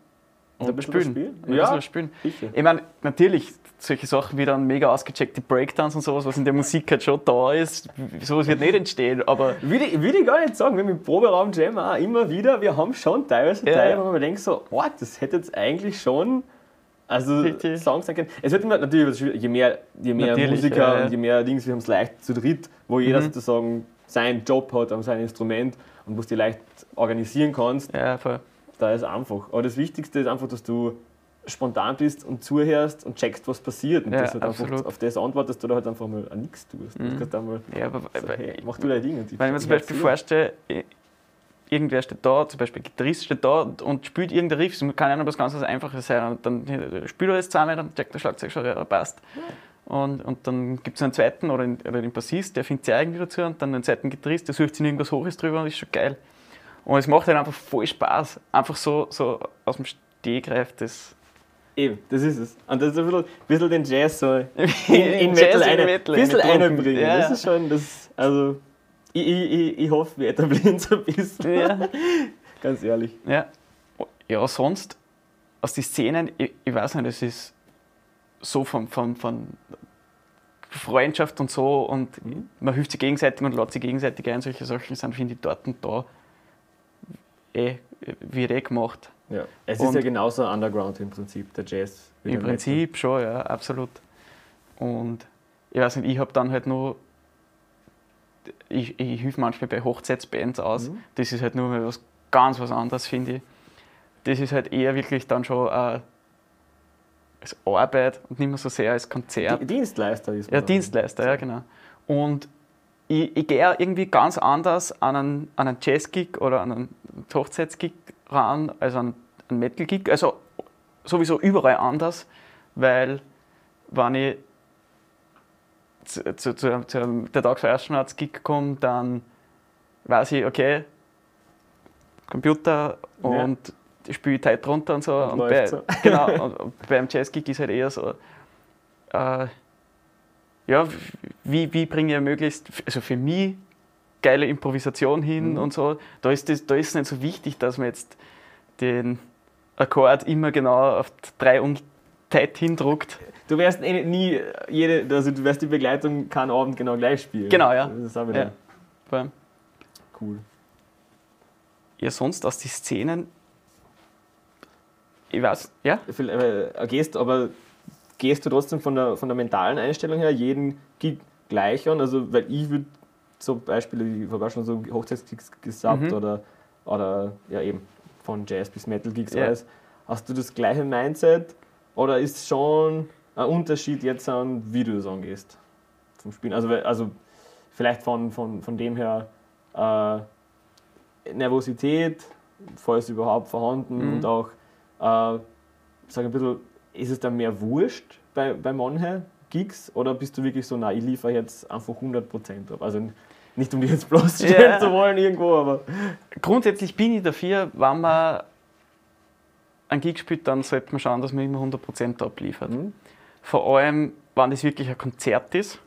und, spielen. Ja, spielen. Ich meine, natürlich, solche Sachen wie dann mega ausgecheckte Breakdowns und sowas, was in der Musik halt schon da ist, sowas wird nicht entstehen. Aber würde, ich, würde ich gar nicht sagen, wir haben im Proberaum Jam auch immer wieder, wir haben schon teilweise ja. Teile, wo man denkt so, oh, das hätte jetzt eigentlich schon also Richtig. Songs erkennen. Es wird immer natürlich, je mehr, je mehr Musiker ja, ja. und je mehr Dings, wir haben es leicht zu dritt, wo jeder mhm. sozusagen seinen Job hat und sein Instrument und wo du die leicht organisieren kannst. Ja, voll. Da ist einfach. Aber das Wichtigste ist einfach, dass du spontan bist und zuhörst und checkst, was passiert. Und ja, das halt einfach auf das antwortest oder halt einfach mal nichts tust. Mhm. Du kannst einmal ja, aber, so, hey, mach du deine Dinge. Wenn ich mir zum Beispiel vorstelle, irgendwer steht da, zum Beispiel Gitarrist steht da und spielt irgendein Riff, es kann ja noch was ganz Einfaches sein. Und dann spielt er das zusammen, dann checkt der Schlagzeug schon, ja, passt. Und, und dann gibt es einen zweiten oder, oder den Bassist, der findet sich irgendwie dazu und dann einen zweiten Gitarrist, der sucht sich irgendwas Hohes drüber und ist schon geil. Und es macht halt einfach voll Spaß, einfach so, so aus dem Stehgreif das Eben, das ist es. Und das ist ein bisschen, ein bisschen den Jazz so in, in Metal, eine, Metal ein bisschen einbringen. Ja, das ist schon, das, also ich, ich, ich hoffe, wir etablieren es ein bisschen. Ja. Ganz ehrlich. Ja. ja, sonst aus den Szenen, ich, ich weiß nicht, es ist so von, von, von Freundschaft und so und mhm. man hilft sich gegenseitig und lädt sich gegenseitig ein. Solche Sachen sind, finde ich, dort und da eh, wie eh gemacht. Ja. Es und ist ja genauso Underground im Prinzip, der Jazz. Im Prinzip schon, ja, absolut. Und ich weiß nicht, ich habe dann halt nur ich, ich helfe manchmal bei Hochzeitsbands aus. Mhm. Das ist halt nur mal was ganz was anderes, finde ich. Das ist halt eher wirklich dann schon äh, als Arbeit und nicht mehr so sehr als Konzert. Dienstleister ist man. Ja, Dienstleister, ja, genau. Und ich, ich gehe irgendwie ganz anders an einen, an einen Jazz-Gig oder an einen Hochzeitsgig ran als an einen Metal-Gig. Also sowieso überall anders, weil wenn ich zu, zu, zu, der Tag vor Gig komme, dann weiß ich, okay, Computer und ja. ich spiele Zeit runter und so. Und, und bei, so. genau, und beim Jazz-Gig ist halt eher so, äh, ja, wie, wie bringe ich möglichst, also für mich geile Improvisation hin mhm. und so. Da ist, es da ist nicht so wichtig, dass man jetzt den Akkord immer genau auf drei und Zeit hindruckt. Du wirst eh nie jede, also du wirst die Begleitung keinen Abend genau gleich spielen. Genau, ja. Das ist auch wieder ja. cool. Ja, sonst aus den Szenen, ich weiß, ja? Äh, gehst, aber gehst du trotzdem von der, von der mentalen Einstellung her jeden Gig gleich an? Also, weil ich würde zum Beispiel, ich habe auch schon so Hochzeitsgigs gesagt mhm. oder, oder ja eben von Jazz bis Metal Gigs ja. alles. Hast du das gleiche Mindset oder ist schon ein Unterschied jetzt an, wie du das angehst vom Spielen? Also, also vielleicht von, von, von dem her äh, Nervosität, falls überhaupt vorhanden mhm. und auch, äh, sag ein bisschen, ist es dann mehr wurscht bei, bei manchen Gigs oder bist du wirklich so, na, ich liefere jetzt einfach 100% ab? Also nicht um dich jetzt bloßstellen yeah. zu wollen irgendwo, aber. Grundsätzlich bin ich dafür, wenn man einen Gig spielt, dann sollte man schauen, dass man immer 100% abliefert. Mhm. Vor allem, wenn das wirklich ein Konzert ist.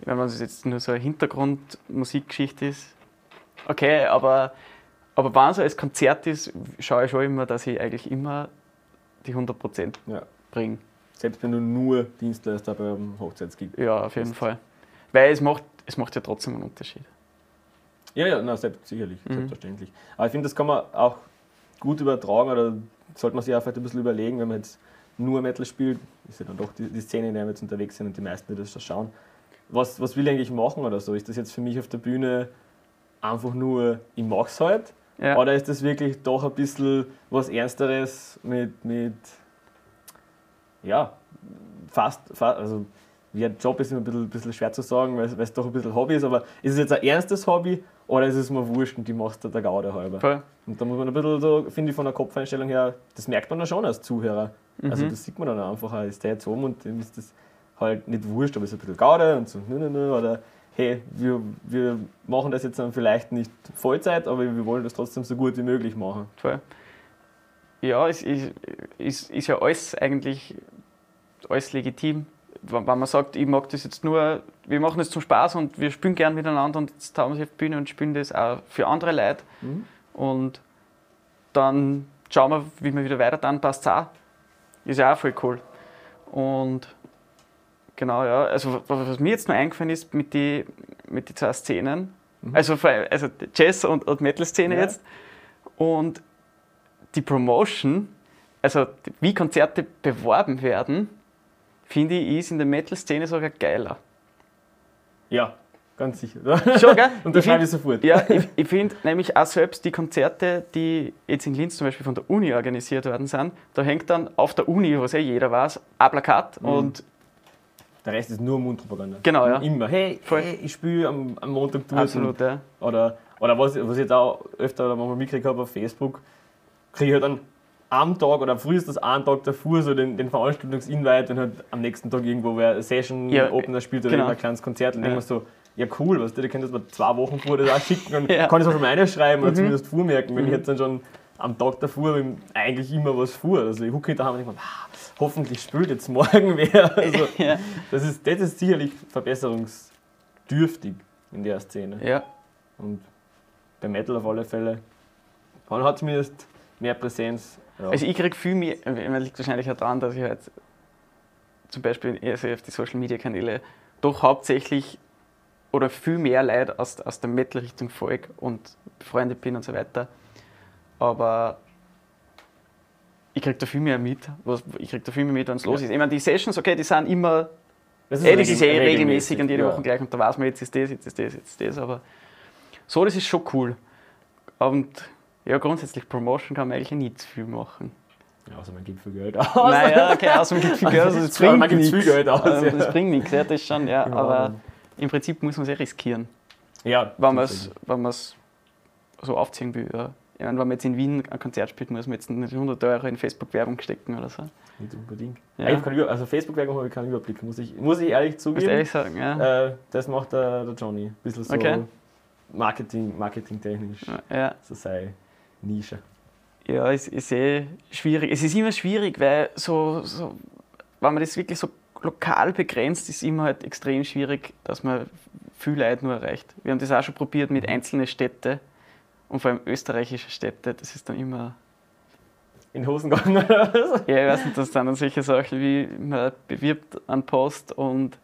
Wenn es jetzt nur so eine Hintergrundmusikgeschichte ist, okay, aber, aber wenn es als Konzert ist, schaue ich schon immer, dass ich eigentlich immer die 100% ja. bringe. Selbst wenn du nur Dienstleister beim Hochzeitsgig Ja, auf jeden bist. Fall. Weil es macht, es macht ja trotzdem einen Unterschied. Ja, ja, na, selbst, sicherlich, mhm. selbstverständlich. Aber ich finde, das kann man auch gut übertragen oder sollte man sich auch vielleicht ein bisschen überlegen, wenn man jetzt nur Metal spielt, ist ja dann doch die, die Szene, in der wir jetzt unterwegs sind und die meisten, die das schauen. Was, was will ich eigentlich machen oder so? Ist das jetzt für mich auf der Bühne einfach nur, ich mach's halt? Ja. Oder ist das wirklich doch ein bisschen was Ernsteres mit, mit ja, fast, fast also ja, Job ist immer ein bisschen, bisschen schwer zu sagen, weil, weil es doch ein bisschen Hobby ist, aber ist es jetzt ein ernstes Hobby oder ist es mir wurscht und die machst du der Gaude halber? Voll. Und da muss man ein bisschen so, finde ich, von der Kopfeinstellung her, das merkt man dann schon als Zuhörer. Mhm. Also das sieht man dann einfach, ist der jetzt oben und dem ist das halt nicht wurscht, aber es ist ein bisschen Gaude und so, nö, nö, nö, oder hey, wir, wir machen das jetzt dann vielleicht nicht Vollzeit, aber wir wollen das trotzdem so gut wie möglich machen. Voll. Ja, es ist, ist, ist ja alles eigentlich alles legitim wenn man sagt, ich mag das jetzt nur, wir machen das zum Spaß und wir spielen gern miteinander und jetzt haben wir sich auf die Bühne und spielen das auch für andere Leute. Mhm. Und dann schauen wir, wie wir wieder weiter dann passt es auch. Ist ja auch voll cool. Und genau, ja, also was mir jetzt noch eingefallen ist mit den mit die zwei Szenen, mhm. also, also Jazz- und, und Metal-Szene ja. jetzt und die Promotion, also wie Konzerte beworben werden, finde ich, ist in der Metal-Szene sogar geiler. Ja, ganz sicher. Schon, gell? Und das schreibe ich sofort. Ja, ich, ich finde nämlich auch selbst die Konzerte, die jetzt in Linz zum Beispiel von der Uni organisiert worden sind, da hängt dann auf der Uni, was ja jeder weiß, ein Plakat mhm. und der Rest ist nur Mundpropaganda. Genau, ja. Immer, hey, hey ich spiele am, am Montag durch. Absolut, ja. Oder, oder was, was ich jetzt auch öfter oder manchmal mitgekriegt habe auf Facebook, kriege ich halt dann am Tag oder frühestens einen Tag davor so den, den Veranstaltungsinvite und halt am nächsten Tag irgendwo wer Session ja, Opener spielt oder genau. ein kleines Konzert und ja. irgendwas so, ja cool, was du, da könntest du zwei Wochen vor das auch schicken und ja. kann es auch schon mal schreiben oder mhm. zumindest vormerken, wenn mhm. ich jetzt dann schon am Tag davor eigentlich immer was vor. Also ich gucke da und denke mir, ah, hoffentlich spielt jetzt morgen wer. Also, ja. das, ist, das ist sicherlich verbesserungsdürftig in der Szene. Ja. Und bei Metal auf alle Fälle. Man hat zumindest mehr Präsenz. Ja. Also ich kriege viel mehr, man liegt wahrscheinlich auch daran, dass ich halt zum Beispiel also auf die Social Media Kanäle doch hauptsächlich oder viel mehr Leute aus, aus der Metal-Richtung folge und befreundet bin und so weiter. Aber ich kriege da viel mehr mit, was, ich kriege da viel mehr mit, wenn es ja. los ist. Ich meine, die Sessions, okay, die sind immer, das ist, eh, das ist eh regelmäßig, regelmäßig und jede ja. Woche gleich und da weiß man, jetzt ist das, jetzt ist das, jetzt ist das, aber so, das ist schon cool. Und ja, grundsätzlich Promotion kann man eigentlich nicht zu viel machen. Ja, also man gibt viel Geld aus. Naja, okay, also man gibt viel Geld aus, also das bringt man gibt viel Geld aus. Also, das bringt nichts, ja, das schon, ja, aber im Prinzip muss man es ja riskieren. Ja. Wenn man es so aufziehen will, ja. Ich meine, wenn man jetzt in Wien ein Konzert spielt, muss man jetzt nicht 100 Euro in Facebook-Werbung stecken oder so. Nicht unbedingt. Ja. also Facebook-Werbung habe ich keinen Überblick, muss ich, muss ich ehrlich zugeben. Muss ehrlich sagen, ja. Äh, das macht der, der Johnny. Ein bisschen so okay. Marketing, marketingtechnisch. Ja. So sei Nische. Ja, es ist eh schwierig. Es ist immer schwierig, weil so, so, wenn man das wirklich so lokal begrenzt, ist immer halt extrem schwierig, dass man viel Leute nur erreicht. Wir haben das auch schon probiert mit einzelnen Städten und vor allem österreichische Städte, das ist dann immer. In Hosen gegangen oder was? Ja, ich weiß nicht, das sind dann solche Sachen wie, man bewirbt einen Post und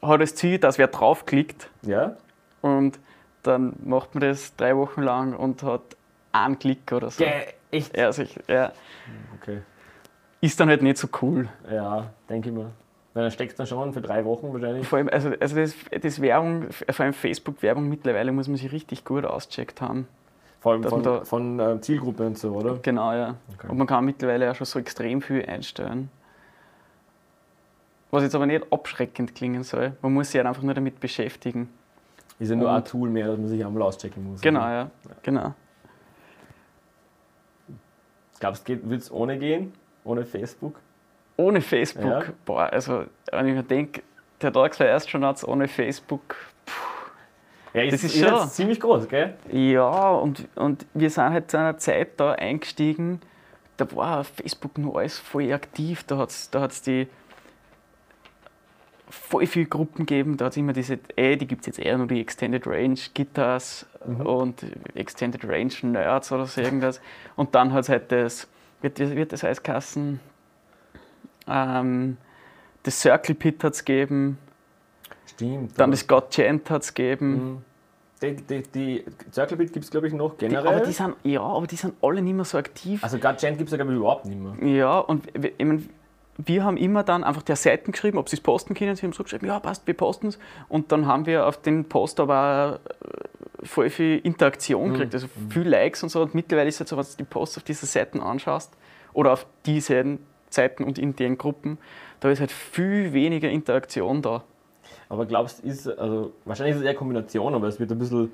hat das Ziel, dass wer draufklickt. Ja. Und dann macht man das drei Wochen lang und hat einen Klick oder so. Ja, echt? Ja, sicher. Ja. Okay. Ist dann halt nicht so cool. Ja, denke ich mal. Weil dann steckst du schon für drei Wochen wahrscheinlich. Vor allem, also, also das, das Werbung, vor allem Facebook-Werbung mittlerweile muss man sich richtig gut auscheckt haben. Vor allem von, da, von äh, Zielgruppe und so, oder? Genau, ja. Okay. Und man kann mittlerweile auch schon so extrem viel einstellen. Was jetzt aber nicht abschreckend klingen soll. Man muss sich halt einfach nur damit beschäftigen. Ist ja nur und ein Tool mehr, das man sich einmal auschecken muss. Genau, ja. ja. Genau. Glaubst du, wird es ohne gehen? Ohne Facebook? ohne Facebook, ja. boah, also wenn ich mir denke, der Tag war erst schon ohne Facebook. Puh, ja, das ist, ist schon ziemlich groß, gell? Ja, und, und wir sind halt zu einer Zeit da eingestiegen, da war Facebook nur alles voll aktiv, da hat es da hat's die voll viele Gruppen gegeben, da hat es immer diese, eh, die gibt es jetzt eher nur die Extended Range Guitars mhm. und Extended Range Nerds oder so irgendwas. Und dann hat es halt das, wird, wird das als Kassen ähm, das Circle Pit hat es gegeben. Stimmt. Dann das God Gent hat es gegeben. Mhm. Die, die, die Circle Pit gibt es, glaube ich, noch generell. Die, aber die sind, ja, aber die sind alle nicht mehr so aktiv. Also God Gent gibt es ja, glaube ich, überhaupt nicht mehr. Ja, und ich meine, wir haben immer dann einfach der Seiten geschrieben, ob sie es posten können. Sie haben so geschrieben, ja, passt, wir posten es. Und dann haben wir auf den Post aber äh, voll viel Interaktion mhm. gekriegt, also mhm. viel Likes und so. Und mittlerweile ist es so, wenn du die Posts auf diese Seiten anschaust oder auf diesen Zeiten und in den Gruppen, da ist halt viel weniger Interaktion da. Aber glaubst du, ist, also wahrscheinlich ist es eher Kombination, aber es wird ein bisschen,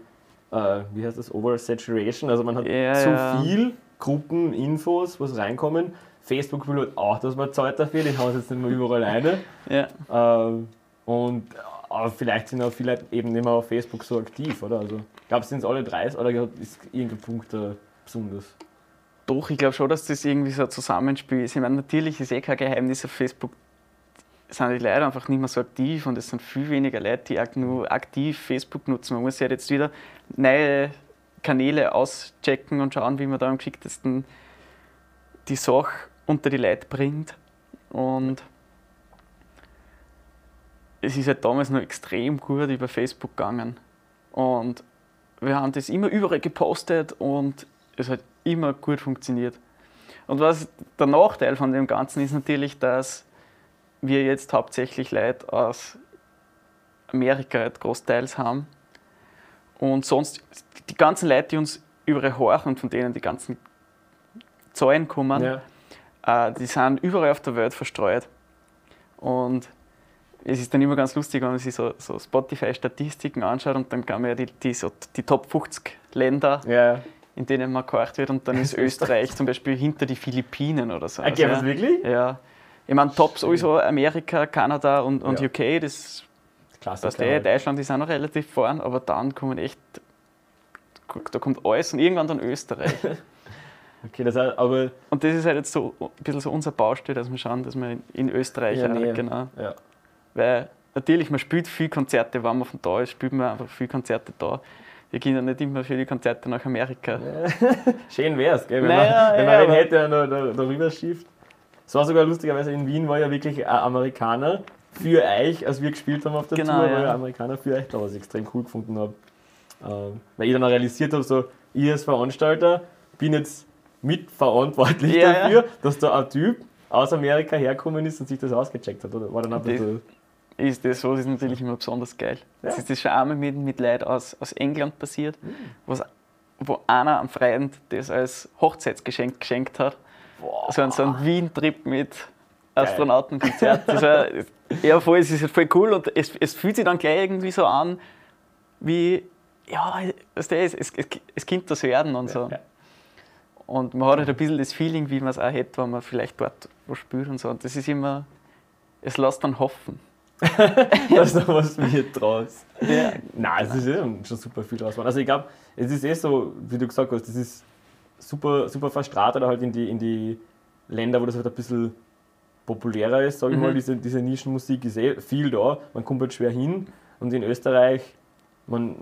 äh, wie heißt das, Oversaturation, also man hat ja, zu ja. viel Gruppen, Infos, was reinkommen. Facebook will halt auch, dass man Zeit dafür, die haben es jetzt nicht mehr überall eine. Ja. Ähm, und aber vielleicht sind auch viele eben nicht mehr auf Facebook so aktiv, oder? Also, glaubst du, sind es alle drei oder ist irgendein Punkt äh, besonders? Doch, ich glaube schon, dass das irgendwie so ein Zusammenspiel ist. Ich meine, natürlich ist eh kein Geheimnis auf Facebook, sind die Leute einfach nicht mehr so aktiv und es sind viel weniger Leute, die nur aktiv Facebook nutzen. Man muss ja jetzt wieder neue Kanäle auschecken und schauen, wie man da am geschicktesten die Sache unter die Leute bringt. Und es ist halt damals noch extrem gut über Facebook gegangen. Und wir haben das immer überall gepostet und es hat immer gut funktioniert. Und was der Nachteil von dem Ganzen ist natürlich, dass wir jetzt hauptsächlich Leute aus Amerika großteils haben. Und sonst die ganzen Leute, die uns überall horchen und von denen die ganzen Zahlen kommen, ja. Äh, die sind überall auf der Welt verstreut. Und es ist dann immer ganz lustig, wenn man sich so, so Spotify-Statistiken anschaut und dann kann man ja die, die, so, die Top 50 Länder ja in denen man gehorcht wird und dann ist Österreich zum Beispiel hinter die Philippinen oder so. Okay, also, was wirklich? Ja. Ich meine, top sowieso Amerika, Kanada und, und ja. UK, das Klassiker. Das eh, Deutschland ist auch noch relativ vorn, aber dann kommen echt da kommt alles und irgendwann dann Österreich. okay, das heißt, aber. Und das ist halt jetzt so ein bisschen so unser Baustelle, dass wir schauen, dass wir in Österreich Ja, nee. genau. Ja. Weil natürlich, man spielt viele Konzerte, wenn man von da ist, spielt man einfach viele Konzerte da. Wir gehen ja nicht immer für die Konzerte nach Amerika. Schön wär's, gell? Wenn Naja, man, wenn ja, man wen hätte, der da, da, schiebt. Es war sogar lustigerweise in Wien, war ja wirklich ein Amerikaner für euch, als wir gespielt haben auf der Genau, Tour, ja. war ja ein Amerikaner für euch da, was ich extrem cool gefunden habe. Ähm, weil ich dann auch realisiert habe, so, ich als Veranstalter bin jetzt mitverantwortlich Ja, ja. dafür, dass da ein Typ aus Amerika hergekommen ist und sich das ausgecheckt hat. Oder? War dann Das- Ist das so, das ist natürlich immer besonders geil. Das ist das schon einmal mit, mit Leuten aus, aus England passiert, was, wo einer am Freund das als Hochzeitsgeschenk geschenkt hat. So ein, so ein Wien-Trip mit Astronautenkonzert. Das war, ja, voll, es ist halt voll cool und es, es fühlt sich dann gleich irgendwie so an, wie, ja, es, es, es, es könnte das werden und so. ja. Und man hat halt ein bisschen das Feeling, wie man es auch hätte, wenn man vielleicht dort wo spielt und so. Und das ist immer, es lässt dann hoffen. dass da was wird draus. Ja. Nein, es ist eh schon super viel draus. Also ich glaube, es ist eh so, wie du gesagt hast, das ist super, super verstratet halt in die, in die Länder, wo das halt ein bisschen populärer ist, sage ich Mhm. mal. Diese, diese Nischenmusik ist eh viel da, man kommt halt schwer hin. Und in Österreich, man,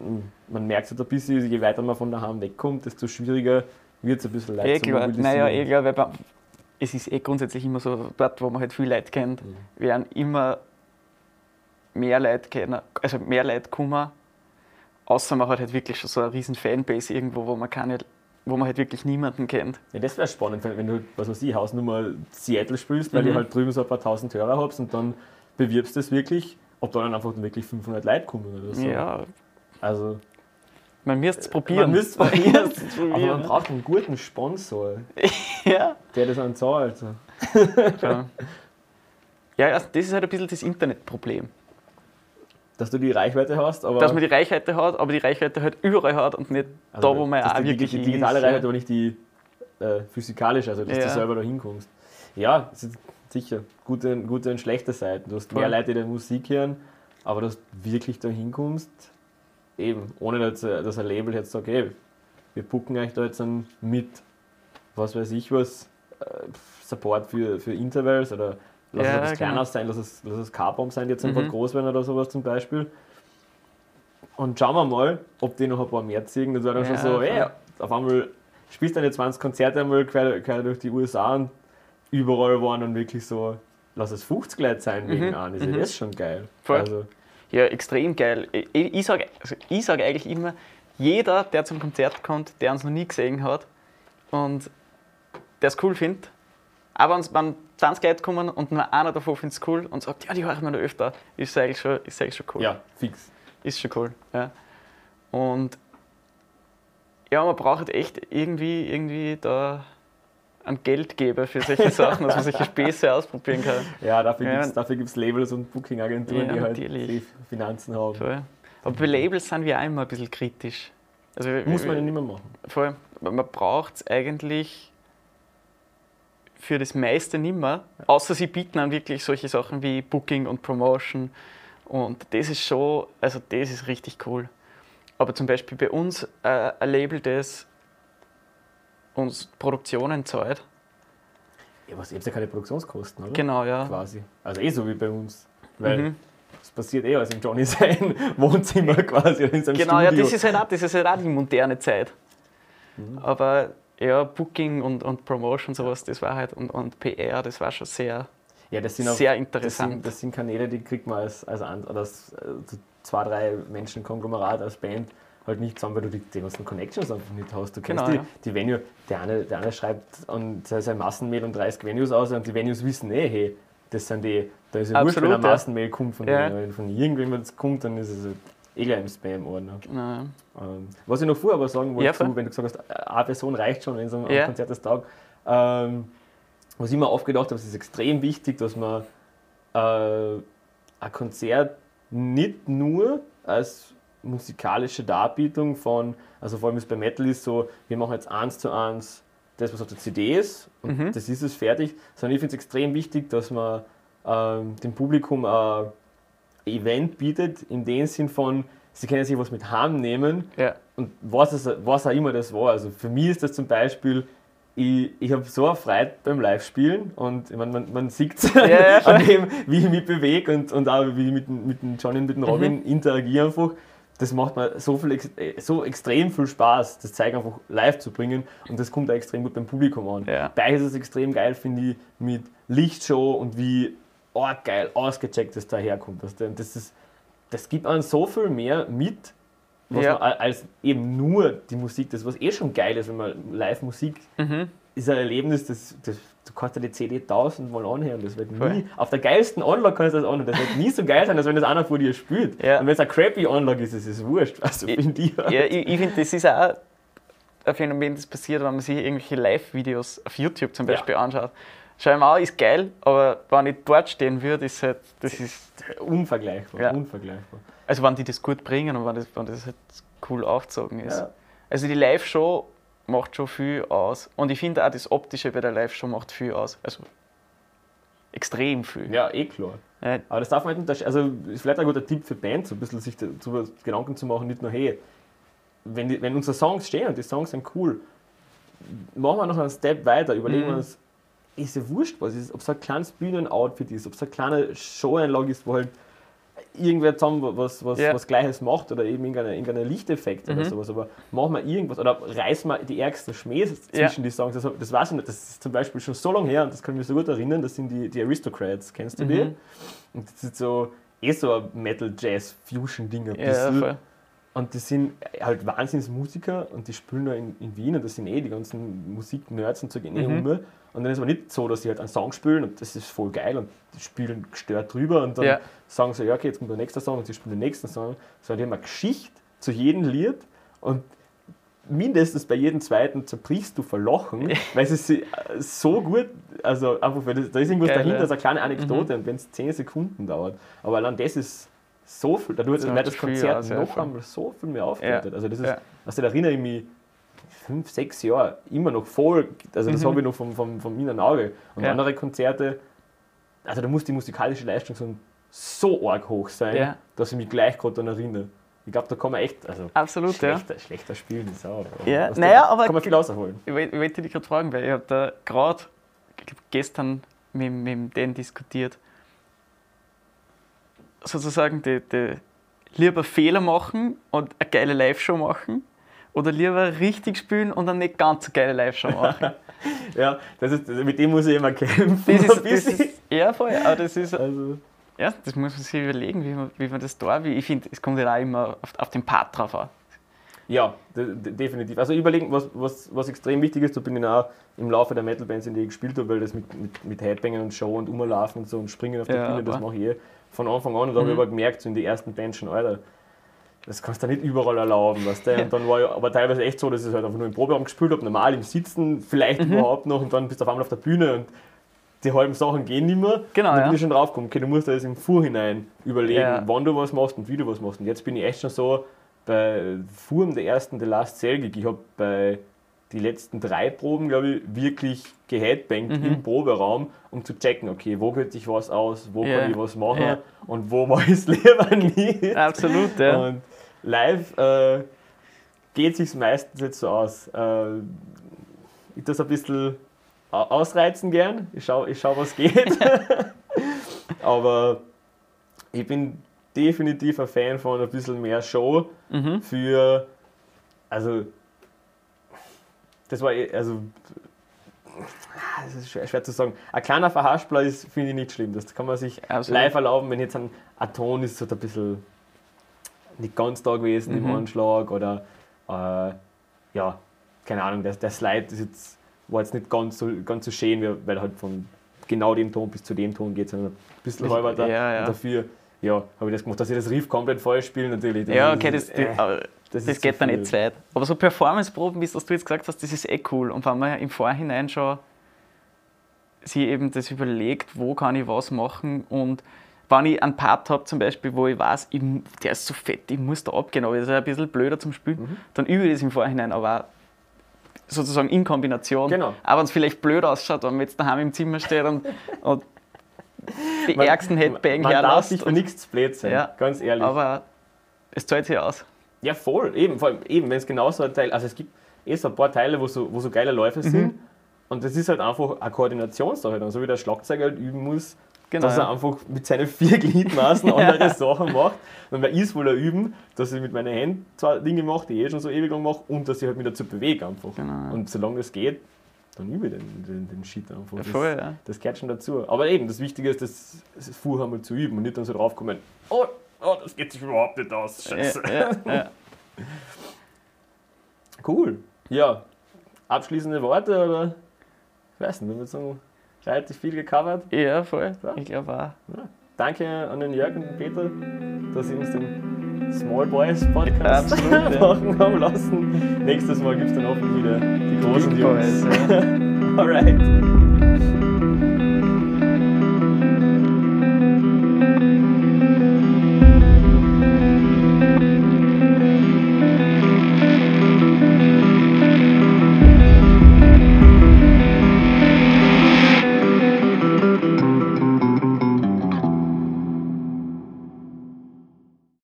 man merkt es halt ein bisschen, je weiter man von daheim wegkommt, desto schwieriger wird es ein bisschen Eh zu klar, mobilisieren. naja, eh klar, weil man- es ist eh grundsätzlich immer so, dort, wo man halt viele Leute kennt, Mhm. werden immer mehr Leute kennen, also mehr Leute kommen, außer man hat halt wirklich schon so eine riesen Fanbase irgendwo, wo man keine, wo man halt wirklich niemanden kennt. Ja, das wäre spannend, wenn, wenn du, was weiß ich, Hausnummer Seattle spielst, weil Mhm. ihr halt drüben so ein paar tausend Hörer habt und dann bewirbst du es wirklich, ob da dann einfach wirklich 500 Leute kommen oder so. Ja, Also, man müsste es probieren. man müsste es probieren, aber man braucht einen guten Sponsor, ja. der das dann zahlt. So. Ja. ja, also das ist halt ein bisschen das Internetproblem. Dass du die Reichweite hast, aber Dass man die Reichweite hat, aber die Reichweite halt überall hat und nicht also, da, wo man auch die, wirklich die digitale ist, Reichweite, aber nicht die äh, physikalische, also dass Ja. du selber da hinkommst. Ja, sicher gute, gute und schlechte Seiten. Du hast mehr. Leute, die deine Musik hören, aber dass du wirklich da hinkommst, eben, ohne dass, äh, dass ein Label jetzt sagt, hey, wir pucken euch da jetzt dann mit, was weiß ich was, äh, Support für, für Intervals oder lass Ja, es etwas genau. kleiner sein, lass es, lass es K-Bomb sein, die jetzt einfach Mhm. groß werden oder sowas zum Beispiel. Und schauen wir mal, ob die noch ein paar mehr ziehen. Das war dann Ja, schon so, ey, auf einmal spielst du deine 20 Konzerte einmal quer, quer durch die USA und überall waren dann wirklich so, lass es 50 Leute sein wegen Mhm, an. Ist ja mhm. das schon geil. Voll. Also, Ja, extrem geil. Ich, ich sage also ich sag eigentlich immer, jeder, der zum Konzert kommt, der uns noch nie gesehen hat und der es cool findet, aber wenn, wenn 20 Leute kommen und nur einer davon findet es cool und sagt, ja, die hören wir noch öfter, ist eigentlich schon, ist eigentlich schon cool. ja, fix. Ist schon cool. Ja. Und ja, man braucht echt irgendwie, irgendwie da einen Geldgeber für solche Sachen, dass man solche Späße ausprobieren kann. Ja, dafür Ja. gibt es Labels und Booking-Agenturen, Ja, die halt die Finanzen haben. Voll. Aber bei Labels sind wir auch immer ein bisschen kritisch. Also, Muss man ja nicht mehr machen. Vor allem, man braucht es eigentlich für das meiste nicht mehr, außer sie bieten dann wirklich solche Sachen wie Booking und Promotion. Und das ist schon, also das ist richtig cool. Aber zum Beispiel bei uns äh, ein Label, das uns Produktionen zahlt. Ja, was, ihr habt ja keine Produktionskosten, oder? Genau, ja. Quasi. Also eh so wie bei uns. Weil Mhm. es passiert eh alles im Johnny sein Wohnzimmer quasi oder in seinem Genau, ja, Studio. das ist, halt auch, das ist halt auch die moderne Zeit. Mhm. Aber ja, Booking und, und Promotion, sowas, das war halt, und, und PR, das war schon sehr, Ja, das sind auch, sehr das interessant. sind, das sind Kanäle, die kriegt man als, als, oder als äh, zwei, drei Menschen Konglomerat als Band halt nicht zusammen, weil du die, die ganzen Connections einfach nicht hast. Du kennst Genau, die, ja. die Venue, der eine, der eine schreibt an sein sein Massenmail und 30 Venues aus und die Venues wissen eh, hey, das sind die, da ist ja wurscht, wenn ein. Massenmail kommt von, Ja. wenn von irgendjemandem das kommt, dann ist es halt eh gleich im Spam-Ordner. Genau. Ähm, was ich noch vorher aber sagen wollte, Ja, zu, wenn du gesagt hast, eine Person reicht schon in so einem Ja. Konzert des Tages. Ähm, was ich mir oft gedacht habe, es ist extrem wichtig, dass man äh, ein Konzert nicht nur als musikalische Darbietung von, also vor allem ist bei Metal ist so, wir machen jetzt eins zu eins das, was auf der CD ist und Mhm. das ist es fertig, sondern ich finde es extrem wichtig, dass man ähm, dem Publikum ein Event bietet, in dem Sinn von, sie können sich was mit heimnehmen Ja. und was, es, was auch immer das war. Also für mich ist das zum Beispiel, ich, ich habe so eine Freude beim Live-Spielen und ich mein, man, man sieht es ja, an voll. dem, wie ich mich bewege und, und auch wie ich mit, dem- mit dem Johnny und mit dem Mhm. Robin interagiere einfach. Das macht mir so, viel, äh, so extrem viel Spaß, das Zeug einfach live zu bringen und das kommt auch extrem gut beim Publikum an. Ja. Bei ist es extrem geil, finde ich, mit Lichtshow und wie arg geil ausgecheckt das daherkommt. weißt du. Das, ist, das gibt einem so viel mehr mit, Ja. man, als eben nur die Musik. Das, was eh schon geil ist, wenn man Live-Musik Mhm. ist ein Erlebnis, das, das, du kannst dir die CD tausendmal anhören. Das wird Voll. nie, auf der geilsten Anlage kannst du das anhören. Das wird nie so geil sein, als wenn das einer vor dir spielt. Ja. Und wenn es eine crappy Anlage ist, ist es wurscht. Also finde ich. Ja, ich, ich finde, das ist auch ein Phänomen, das passiert, wenn man sich irgendwelche Live-Videos auf YouTube zum Ja. Beispiel anschaut. Schau mir an, ist geil, aber wenn ich dort stehen würde, ist halt, das ist, Unvergleichbar. Ja. Unvergleichbar. also wenn die das gut bringen und wenn das, wenn das halt cool aufgezogen ist. Ja. Also die Live-Show macht schon viel aus. Und ich finde auch das Optische bei der Live-Show macht viel aus. Also extrem viel. ja, eh klar. Ja, Aber das darf man nicht untersch- Also ist vielleicht ein guter Tipp für Bands, so ein bisschen sich darüber Gedanken zu machen, nicht nur, hey, wenn, wenn unsere Songs stehen und die Songs sind cool, machen wir noch einen Step weiter, überlegen Mhm. wir uns, ist ja wurscht, was ist, ob es ein kleines Bühnenoutfit ist, ob es eine kleine Showeinlage ist, wo halt irgendwer zusammen was, was, Ja. was Gleiches macht oder eben irgendeine, irgendeine Lichteffekt oder Mhm. sowas. Aber machen wir irgendwas oder reißen wir die ärgsten Schmähs Ja. zwischen die Songs. Das, das weiß ich nicht, das ist zum Beispiel schon so lange her und das kann ich mir so gut erinnern, das sind die, die Aristocrats, kennst du die? Mhm. Und das ist so, eh so ein Metal-Jazz-Fusion-Ding ein ja, bisschen. Und das sind halt Wahnsinnsmusiker und die spielen da in, in Wien und das sind eh die ganzen Musik-Nerds und so gehen eh Mhm. um. Und dann ist es aber nicht so, dass sie halt einen Song spielen und das ist voll geil und die spielen gestört drüber und dann Ja. sagen sie, ja, okay, jetzt kommt der nächste Song und sie spielen den nächsten Song. Sondern die haben eine Geschichte zu jedem Lied und mindestens bei jedem zweiten zerbrichst du vor Lachen, weil es ist äh, so gut, also einfach, weil das, da ist irgendwas Geil, dahinter, ja. Mhm. so eine kleine Anekdote und wenn es 10 Sekunden dauert. Aber allein das ist so viel, dadurch Das wird macht das viel Konzert aus, ja, noch einmal so viel mehr aufgewertet. Also das ist, Ja. also da erinnere ich mich fünf, sechs Jahre immer noch voll, also das Mhm. habe ich noch vom, vom, vom inneren Auge. Und Ja. andere Konzerte, also da muss die musikalische Leistung so, so arg hoch sein, Ja. dass ich mich gleich gerade daran erinnere. Ich glaube, da kann man echt, also Absolut, ja. schlechter, schlechter spielen ist auch. Ja, dem naja, aber- Kann man viel rausholen. Ich, ich wollte dich gerade fragen, weil ich habe da gerade gestern mit, mit denen diskutiert. Sozusagen die, die lieber Fehler machen und eine geile Live-Show machen oder lieber richtig spielen und eine nicht ganz so geile Live-Show machen. Ja, das ist, mit dem muss ich immer kämpfen. Das ist, das ist, ja, voll, aber das ist, also, ja, das muss man sich überlegen, wie man, wie man das da, wie ich finde, es kommt ja auch immer auf, auf den Part drauf an. ja, de, de, definitiv. Also überlegen, was, was, was extrem wichtig ist, da bin ich auch im Laufe der Metal-Bands, in die ich gespielt habe, weil das mit, mit, mit Headbangern und Show und Umlaufen und so und Springen auf der Ja, Bühne, das mache ich eh von Anfang an. Und da habe ich Mhm. aber gemerkt, so in den ersten Bands schon, Alter, das kannst du nicht überall erlauben. Weißt du? Und dann war ich aber teilweise echt so, dass ich es halt einfach nur im Proberaum gespielt habe, normal im Sitzen, vielleicht Mhm. überhaupt noch und dann bist du auf einmal auf der Bühne und die halben Sachen gehen nicht mehr. Genau, und dann ja. bin ich schon draufgekommen, okay, du musst das im Vorhinein überlegen, Ja. wann du was machst und wie du was machst. Und jetzt bin ich echt schon so bei Furm der ersten The Last Cell Gig. Ich habe bei die letzten drei Proben, glaube ich, wirklich geheadbangt Mhm. im Proberaum, um zu checken, okay, wo könnte ich was aus, wo Ja. kann ich was machen Ja. und wo mache ich es lieber nicht. Absolut, ja. Und live äh, geht sich meistens jetzt so aus. Äh, ich das ein bisschen au- ausreizen gern. Ich schaue, ich schau, was geht. Aber ich bin definitiv ein Fan von ein bisschen mehr Show Mhm. für. Also. Das war eh- also. Das ist schwer, schwer zu sagen. Ein kleiner Verhaspler ist, finde ich, nicht schlimm. Das kann man sich Absolut. live erlauben, wenn jetzt ein, Ton ist, so ein bisschen nicht ganz da gewesen im Mhm. Anschlag oder äh, ja, keine Ahnung, der, der Slide ist jetzt, war jetzt nicht ganz so, ganz so schön, weil halt von genau dem Ton bis zu dem Ton geht, sondern ein bisschen halber da. ja, ja. Dafür ja, habe ich das gemacht, dass ich das Riff komplett falsch spiele natürlich. Ja, okay, das, äh, das, aber das geht dann nicht zu weit. Aber so Performance-Proben, wie es du jetzt gesagt hast, das ist eh cool. Und wenn man im Vorhinein schon sich eben das überlegt, wo kann ich was machen und wenn ich einen Part habe, zum Beispiel, wo ich weiß, ich, der ist so fett, ich muss da abgehen, aber das ist ein bisschen blöder zum Spielen, Mhm. dann übe ich das im Vorhinein, aber auch sozusagen in Kombination. Genau. Auch wenn es vielleicht blöd ausschaut, wenn man jetzt daheim im Zimmer steht und, und die Man- ärgsten Headbang Man darf herlässt. sich für nichts blöd sein, Ja, ganz ehrlich. Aber es zahlt sich aus. Ja, voll. Eben, vor allem, eben wenn es genauso ein Teil, also es gibt eh so ein paar Teile, wo so, wo so geile Läufe sind. Mhm. Und das ist halt einfach eine Koordinationssache. dann, So wie der Schlagzeuger halt üben muss, Genau, dass er einfach mit seinen vier Gliedmaßen Ja. andere Sachen macht. Und man ist wohl ein üben, dass ich mit meinen Händen zwar Dinge mache, die ich eh schon so ewig lang mache, und dass ich halt mich dazu bewege einfach. Genau. Und solange das geht, dann übe ich den, den, den Shit einfach. Ja, Das- voll, ja. das gehört schon dazu. Aber eben, das Wichtige ist, das, das vorher mal zu üben und nicht dann so draufkommen, oh, oh das geht sich überhaupt nicht aus. Scheiße. Ja, ja, ja. Cool. Ja, abschließende Worte oder? Ich weiß nicht, wir haben jetzt so relativ viel gecovert. ja, voll. Ich glaube auch. Danke an den Jörg und den Peter, dass sie uns den Small Boys Podcast machen haben lassen. Nächstes Mal gibt es dann hoffentlich wieder die großen Big Jungs. Boys. Alright.